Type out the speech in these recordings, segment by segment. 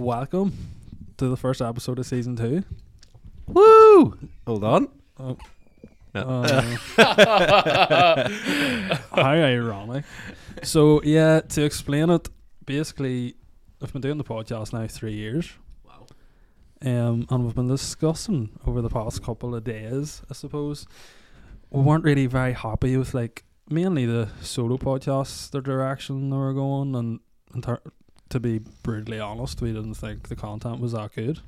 welcome to the first episode of season two. Woo! Hold on. Oh. No. Uh, how ironic. So yeah, to explain it, basically, I've been doing the podcast now three years. Wow. Um, and we've been discussing over the past couple of days, I suppose. We weren't really very happy with like mainly the solo podcasts, the direction they were going, and, and ter- to be brutally honest, we didn't think the content was that good,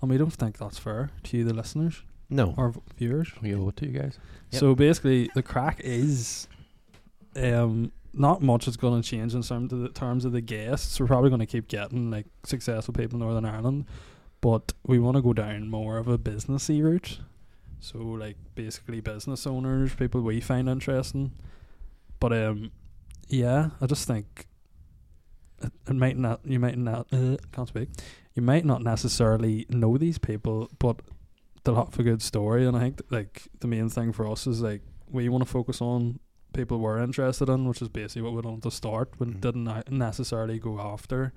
and we don't think that's fair to you, the listeners No. or viewers. We owe it to you guys. Yep. So basically, the crack is, um, not much is going to change in terms of the terms of the guests. We're probably going to keep getting like successful people in Northern Ireland, but we want to go down more of a businessy route. So like basically business owners, people we find interesting. But um, yeah, I just think it, might not. You might not. Uh, can't speak. You might not necessarily know these people, but they'll have a good story. And I think like the main thing for us is like we want to focus on people we're interested in, which is basically what we done to start. We Mhm. didn't necessarily go after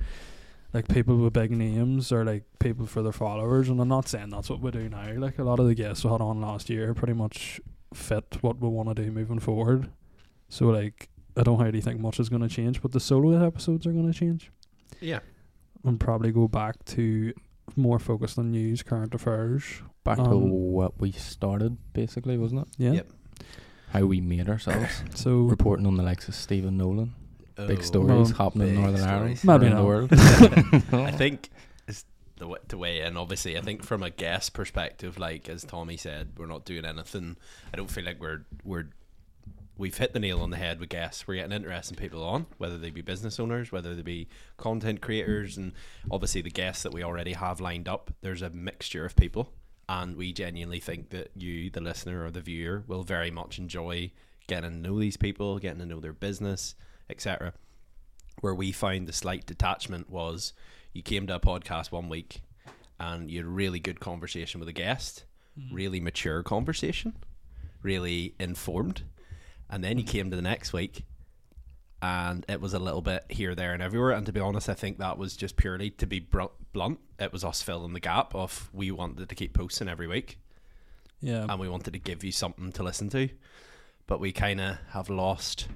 like people with big names or like people for their followers. And I'm not saying that's what we do now. Like a lot of the guests we had on last year pretty much fit what we want to do moving forward. So like I don't really think much is going to change, but the solo episodes are going to change Yeah. and probably go back to more focused on news, current affairs. Back to Um, what we started, basically, wasn't it? Yeah. Yep. How we made ourselves. So Reporting on the likes of Stephen Nolan. Big Oh, stories Well, happening in big Northern Ireland. stories. Maybe around the world. I think is the way, to weigh in. Obviously, I think from a guest perspective, like as Tommy said, we're not doing anything. I don't feel like we're we're we've hit the nail on the head with guests. We're getting interesting people on, whether they be business owners, whether they be content creators, and obviously the guests that we already have lined up. There's a mixture of people, and we genuinely think that you, the listener or the viewer, will very much enjoy getting to know these people, getting to know their business, etc. Where we found the slight detachment was you came to a podcast one week and you had a really good conversation with a guest, hmm. really mature conversation, really informed. And then you came to the next week and it was a little bit here, there, and everywhere. And to be honest, I think that was just purely to be blunt. It was us filling the gap of we wanted to keep posting every week yeah, and we wanted to give you something to listen to. But we kind of have lost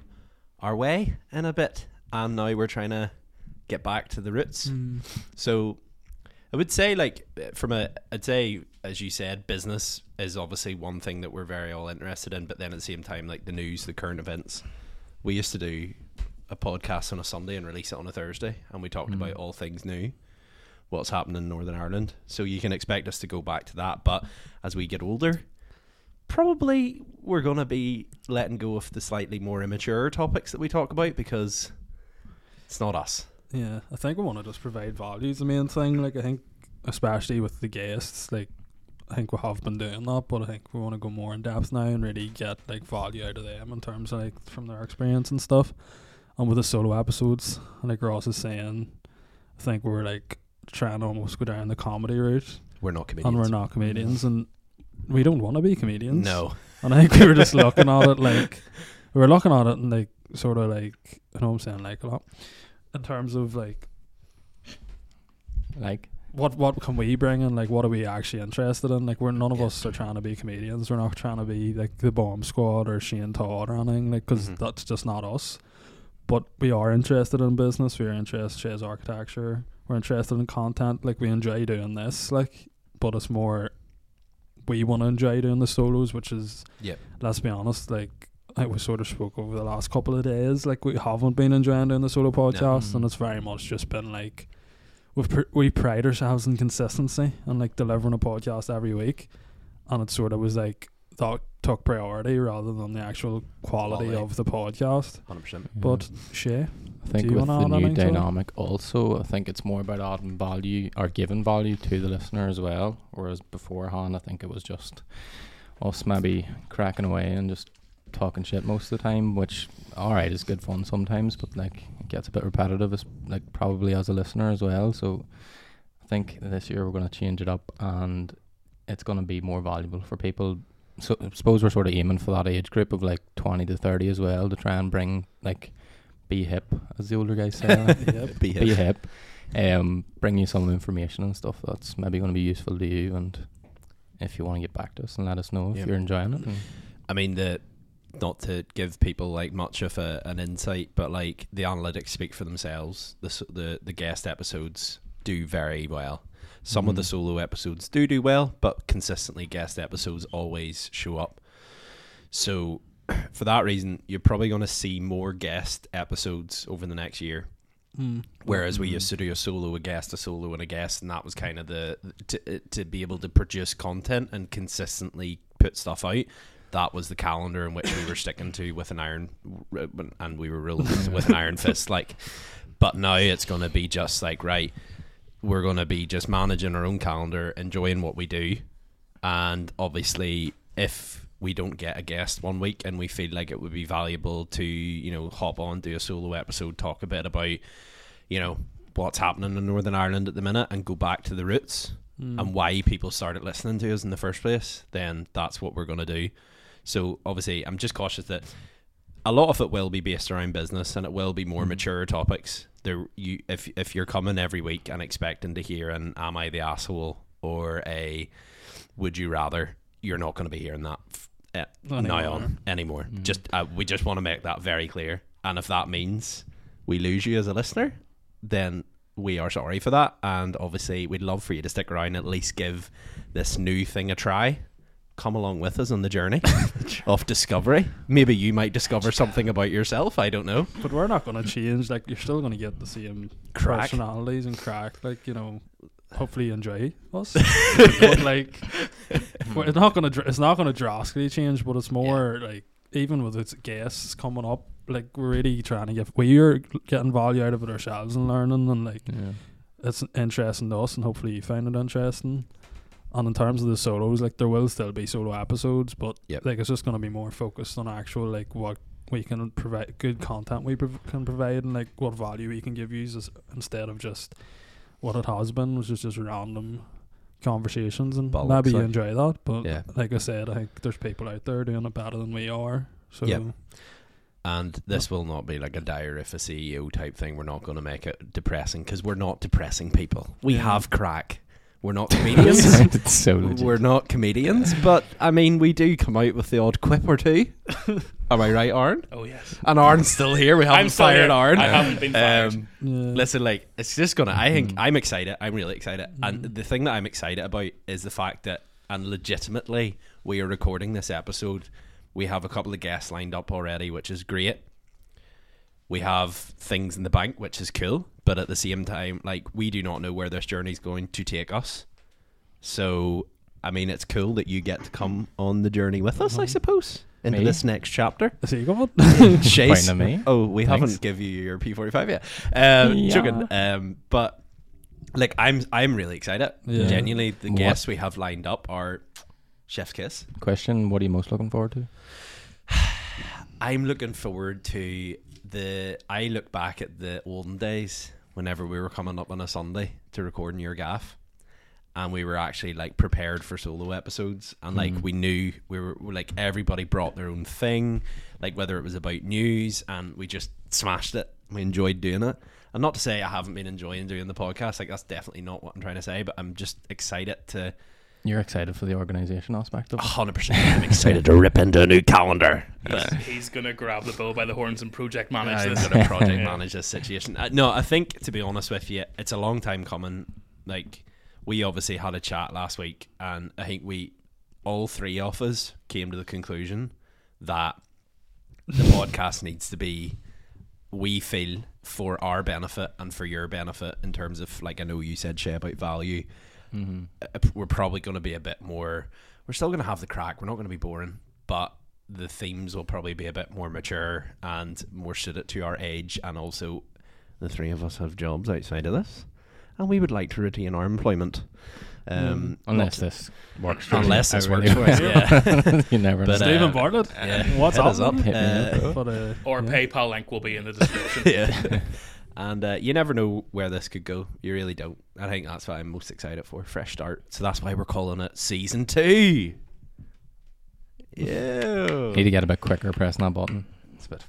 our way in a bit, and now we're trying to get back to the roots. Mm. So I would say, like, from a, I'd say, as you said, business is obviously one thing that we're very all interested in, but then at the same time, like the news, the current events. We used to do a podcast on a Sunday and release it on a Thursday, and we talked Mm. about all things new, what's happening in Northern Ireland. So you can expect us to go back to that, but as we get older, probably we're going to be letting go of the slightly more immature topics that we talk about because it's not us. Yeah. I think we want to just provide value. Is the main thing. Like I think, especially with the guests, like I think we have been doing that, but I think we want to go more in depth now and really get like value out of them in terms of like from their experience and stuff. And with the solo episodes, like Ross is saying, I think we're like trying to almost go down the comedy route, We're not comedians. and we're not comedians, and we don't want to be comedians. No. And I think we were just looking at it like we were looking at it and like sort of like I know what I'm saying like a lot in terms of like like, what what can we bring in? Like what are we actually interested in? Like we're none of us are trying to be comedians. We're not trying to be like the bomb squad or Shane Todd or anything like because Mhm. that's just not us. But we are interested in business. We are interested in architecture. We're interested in content. Like we enjoy doing this like but it's more we want to enjoy doing the solos which is yeah. let's be honest like I we sort of spoke over the last couple of days like we haven't been enjoying doing the solo podcast and Mm. it's very much just been like we've pr- we pride ourselves in consistency and like delivering a podcast every week and it sort of was like that took priority rather than the actual quality, Quality. of the podcast 100%. but Shay I think do you with the add new anything to dynamic, also, I think it's more about adding value or giving value to the listener as well. Whereas beforehand, I think it was just us maybe cracking away and just talking shit most of the time, which all right is good fun sometimes, but like it gets a bit repetitive, as, like probably as a listener as well. So I think this year we're going to change it up, and it's going to be more valuable for people. So I suppose we're sort of aiming for that age group of like twenty to thirty as well to try and bring like be hip, as the older guys say. yep. Be be hip. hip um, bring you some information and stuff that's maybe going to be useful to you. And if you want to get back to us and let us know if Yeah. you're enjoying it. I mean the not to give people like much of a, an insight, but like the analytics speak for themselves. The the the guest episodes do very well. Some of the Mhm. solo episodes do do well, but consistently guest episodes always show up. So for that reason, you're probably going to see more guest episodes over the next year. Mm. Whereas we Mhm. used to do a solo, a guest, a solo, and a guest, and that was kind of the to to be able to produce content and consistently put stuff out. That was the calendar in which we were sticking to with an iron, and we were with an iron fist. Like, but now it's going to be just like right. We're going to be just managing our own calendar, enjoying what we do, and obviously, if we don't get a guest one week and we feel like it would be valuable to you know hop on do a solo episode talk a bit about you know what's happening in Northern Ireland at the minute and go back to the roots Mm. and why people started listening to us in the first place, then that's what we're going to do. So obviously, I'm just cautious that a lot of it will be based around business and it will be more Mhm. mature topics. There, you if if you're coming every week and expecting to hear an "Am I the asshole?" or a "Would you rather," you're not going to be hearing that f- uh, now on anymore. Mhm. Just uh, we just want to make that very clear. And if that means we lose you as a listener, then we are sorry for that. And obviously, we'd love for you to stick around at least give this new thing a try. Come along with us on the journey of discovery. Maybe you might discover something about yourself. I don't know. But we're not going to change. Like you're still going to get the same Crack. personalities and crack. Like you know, hopefully you enjoy us. but like, it's not going to. It's not going to drastically change. But it's more like even with its guests coming up, like we're really trying to get. We're getting value out of it ourselves and learning, and like yeah. it's interesting to us, and hopefully you find it interesting. And in terms of the solos, like there will still be solo episodes, but Yep. like it's just going to be more focused on actual like what we can provide, good content we prov- can provide, and like what value we can give you, instead of just what it has been, which is just random conversations. And Bollocks, maybe you enjoy that, but Yeah. like I said, I think there's people out there doing it better than we are. So Yep. And this will not be like a diary of a CEO type thing. We're not going to make it depressing because we're not depressing people. We Yeah. have crack. We're not comedians. sounded so legit. We're not comedians, but I mean, we do come out with the odd quip or two. Am I right, Aaron? Oh yes. And Aaron's still here. We haven't I'm fired here. Aaron. I haven't been fired. Um, yeah. listen, like it's just gonna. I think Mm. I'm excited. I'm really excited, and Mm. the thing that I'm excited about is the fact that, and legitimately, we are recording this episode. We have a couple of guests lined up already, which is great. We have things in the bank, which is cool, but at the same time, like we do not know where this journey is going to take us. So, I mean, it's cool that you get to come on the journey with us. I Mhm. suppose into Me? this next chapter. Is going? Chase. Pointing at me. Oh, we Thanks. haven't give you your P45 yet. Um, Yeah. Joking. Um, but like, I'm I'm really excited. Yeah. Genuinely, the guests we have lined up are Chef's Kiss. Question: What are you most looking forward to? I'm looking forward to the. I look back at the olden days whenever we were coming up on a Sunday to record in your gaff. And we were actually like prepared for solo episodes, and like Mm. we knew we were like everybody brought their own thing, like whether it was about news, and we just smashed it. We enjoyed doing it, and not to say I haven't been enjoying doing the podcast. Like that's definitely not what I'm trying to say, but I'm just excited to You're excited for the organisation aspect of it. hundred percent. I'm excited to rip into a new calendar. He's, he's gonna grab the bull by the horns and project manage I'm this. gonna project Yeah. manage this situation. Uh, no, I think to be honest with you, it's a long time coming. Like we obviously had a chat last week, and I think we all three of us came to the conclusion that the podcast needs to be we feel for our benefit and for your benefit in terms of like I know you said share about value. Mm-hmm. uh, we're probably going to be a bit more. We're still going to have the crack. We're not going to be boring, but the themes will probably be a bit more mature and more suited to our age. And also, the three of us have jobs outside of this, and we would like to retain our employment. Um, Unless not- this works. for you. Unless this I works for us, yeah. you never But, know. uh, Steven Bartlett. yeah, What's up? us up. Hit me up, Uh. But, uh, Or yeah. PayPal link will be in the description. yeah. And uh, you never know where this could go. You really don't. I think that's what I'm most excited for. Fresh start. So that's why we're calling it season two. Yeah. Need to get a bit quicker pressing that button. It's a bit.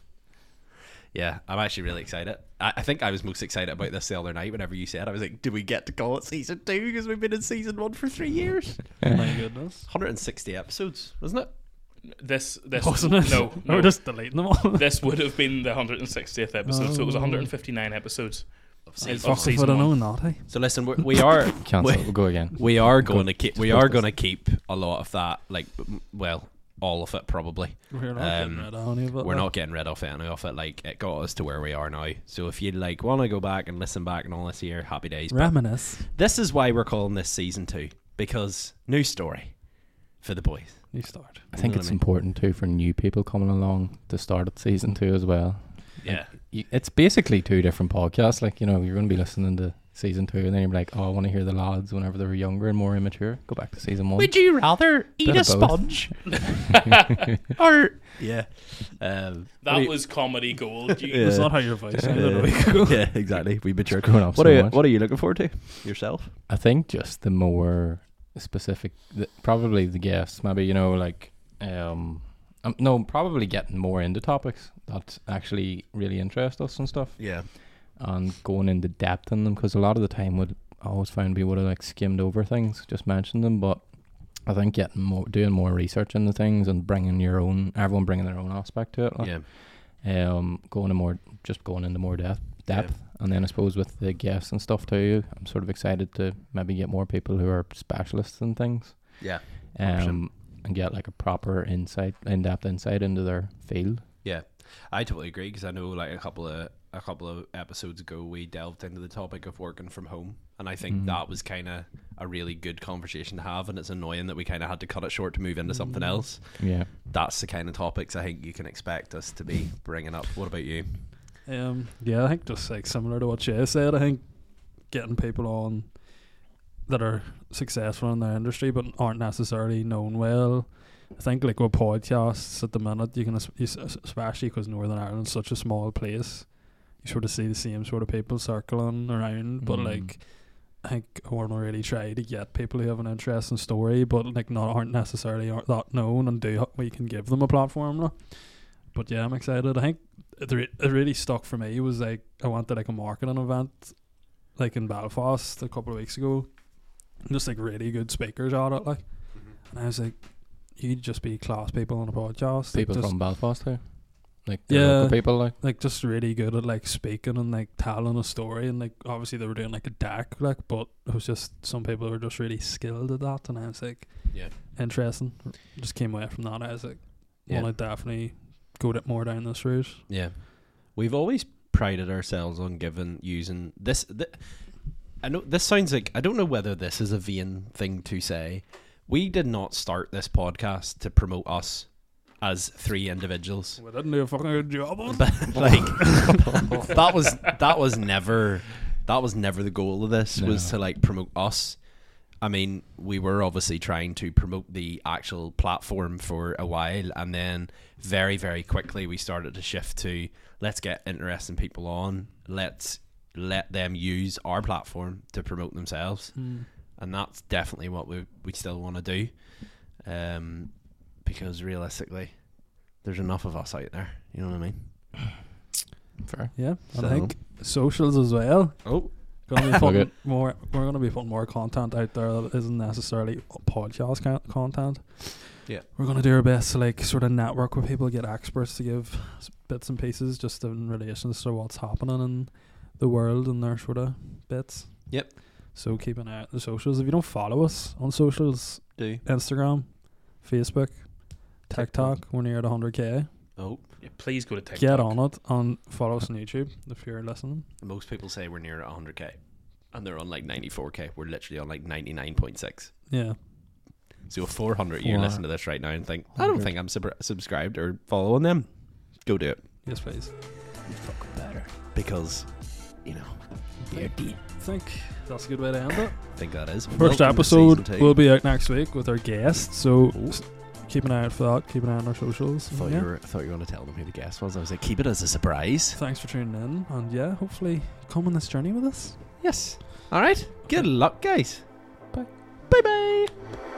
Yeah, I'm actually really excited. I, I think I was most excited about this the other night. Whenever you said, I was like, "Do we get to call it season two because we've been in season one for three years?" My goodness. 160 episodes, wasn't it? This this Wasn't it? no, no. We're just deleting them all. this would have been the 160th episode, so it was Oh. 159 episodes. Of Of season Fuck if I'd have one. known that, hey. So listen, we're, we are Cancel. we, We'll go again. we are going to keep we are going to keep a lot of that. Like, m- well, all of it probably. We're not Um, getting rid of any of it. We're like. not getting rid of any of it. Like, it got us to where we are now. So if you like want to go back and listen back and all this year, happy days. But Reminisce. this is why we're calling this season two because new story for the boys. You start. I think know it's I mean? important too for new people coming along to start at season two as well. Yeah. You, it's basically two different podcasts. Like you know, you're going to be listening to season two, and then you're like, oh, I want to hear the lads whenever they were younger and more immature. Go back to season one. Would you rather eat a sponge or yeah? Um, That you- was comedy gold. You, Yeah. It's not how your voice sounded a week yeah, ago. yeah, exactly. We matured. Growing up What so are you, much. What are you looking forward to yourself? I think just the more specific, the, probably the guests, maybe you know, like, um, um, no, probably getting more into topics that actually really interest us and stuff, Yeah, and going into depth in them because a lot of the time would I always found we would have like skimmed over things, just mentioned them, but I think getting more, doing more research into things and bringing your own, everyone bringing their own aspect to it, like, yeah, um, going to more, just going into more depth, depth, and then I suppose with the guests and stuff too, I'm sort of excited to maybe get more people who are specialists in things, yeah, um, and get like a proper insight, in-depth insight into their field. yeah. I totally agree because I know like a couple of a couple of episodes ago we delved into the topic of working from home, and I think Mhm. that was kind of a really good conversation to have. And it's annoying that we kind of had to cut it short to move into something Mm. else. Yeah, That's the kind of topics I think you can expect us to be bringing up. What about you? Um, yeah, I think just like similar to what Shay said, I think getting people on that are successful in their industry but aren't necessarily known well. I think like with podcasts at the minute, you can es- you s- especially because Northern Ireland's such a small place, you sort of see the same sort of people circling around. But Mm. like, I think I want to really try to get people who have an interesting story, but like not aren't necessarily aren't that known, and do we can give them a platform. Like. But yeah, I'm excited. I think it, re- it really stuck for me It was like I went to like a marketing event like in Belfast a couple of weeks ago. Just like really good speakers at it, like, mm-hmm. and I was like, you'd just be class people on a podcast, people just, from Belfast too, like the Yeah. local people, like like just really good at like speaking and like telling a story, and like obviously they were doing like a deck, like, but it was just some people were just really skilled at that, and I was like, Yeah, interesting. Just came away from that, I was like, yeah. want to definitely go it more down this route. Yeah, we've always prided ourselves on giving using this. Th- I know this sounds like I don't know whether this is a vain thing to say. We did not start this podcast to promote us as three individuals. We didn't do a fucking good job. But, like that was that was never that was never the goal of this was to like promote us. I mean, we were obviously trying to promote the actual platform for a while, and then very, very quickly we started to shift to let's get interesting people on. Let's let them use our platform to promote themselves, Mm. and that's definitely what we we still want to do. Um, because realistically, there's enough of us out there. You know what I mean? fair. Yeah, So- I think socials as well. Oh, Gonna be putting at- more. We're gonna be putting more content out there that isn't necessarily podcast ca- content. Yeah. we're gonna do our best to like sort of network with people, get experts to give bits and pieces just in relation to what's happening in the world and their sort of bits. Yep. So keep an eye out on the socials. If you don't follow us on socials, do Instagram, Facebook, TikTok, we're near at 100k. Oh. Yeah, please go to TikTok. Get on it and follow us on YouTube if you're listening. Most people say we're near 100k, and they're on like 94k. We're literally on like 99.6. Yeah. So 400, you Four- listen to this right now and think, I don't 100. think I'm sub- subscribed or following them. Go do it Yes, please. better. because, you know, you're deep. I think that's a good way to end it. I think that is. First Welcome to episode season two. will be out next week with our guest, so Ooh. s- keep an eye out for that. Keep an eye on our socials. I thought, Yeah. you were, thought you were going to tell them who the guest was. I was like, keep it as a surprise. Thanks for tuning in, and yeah, hopefully come on this journey with us. Yes. All right. Good luck, guys. Bye. Bye bye.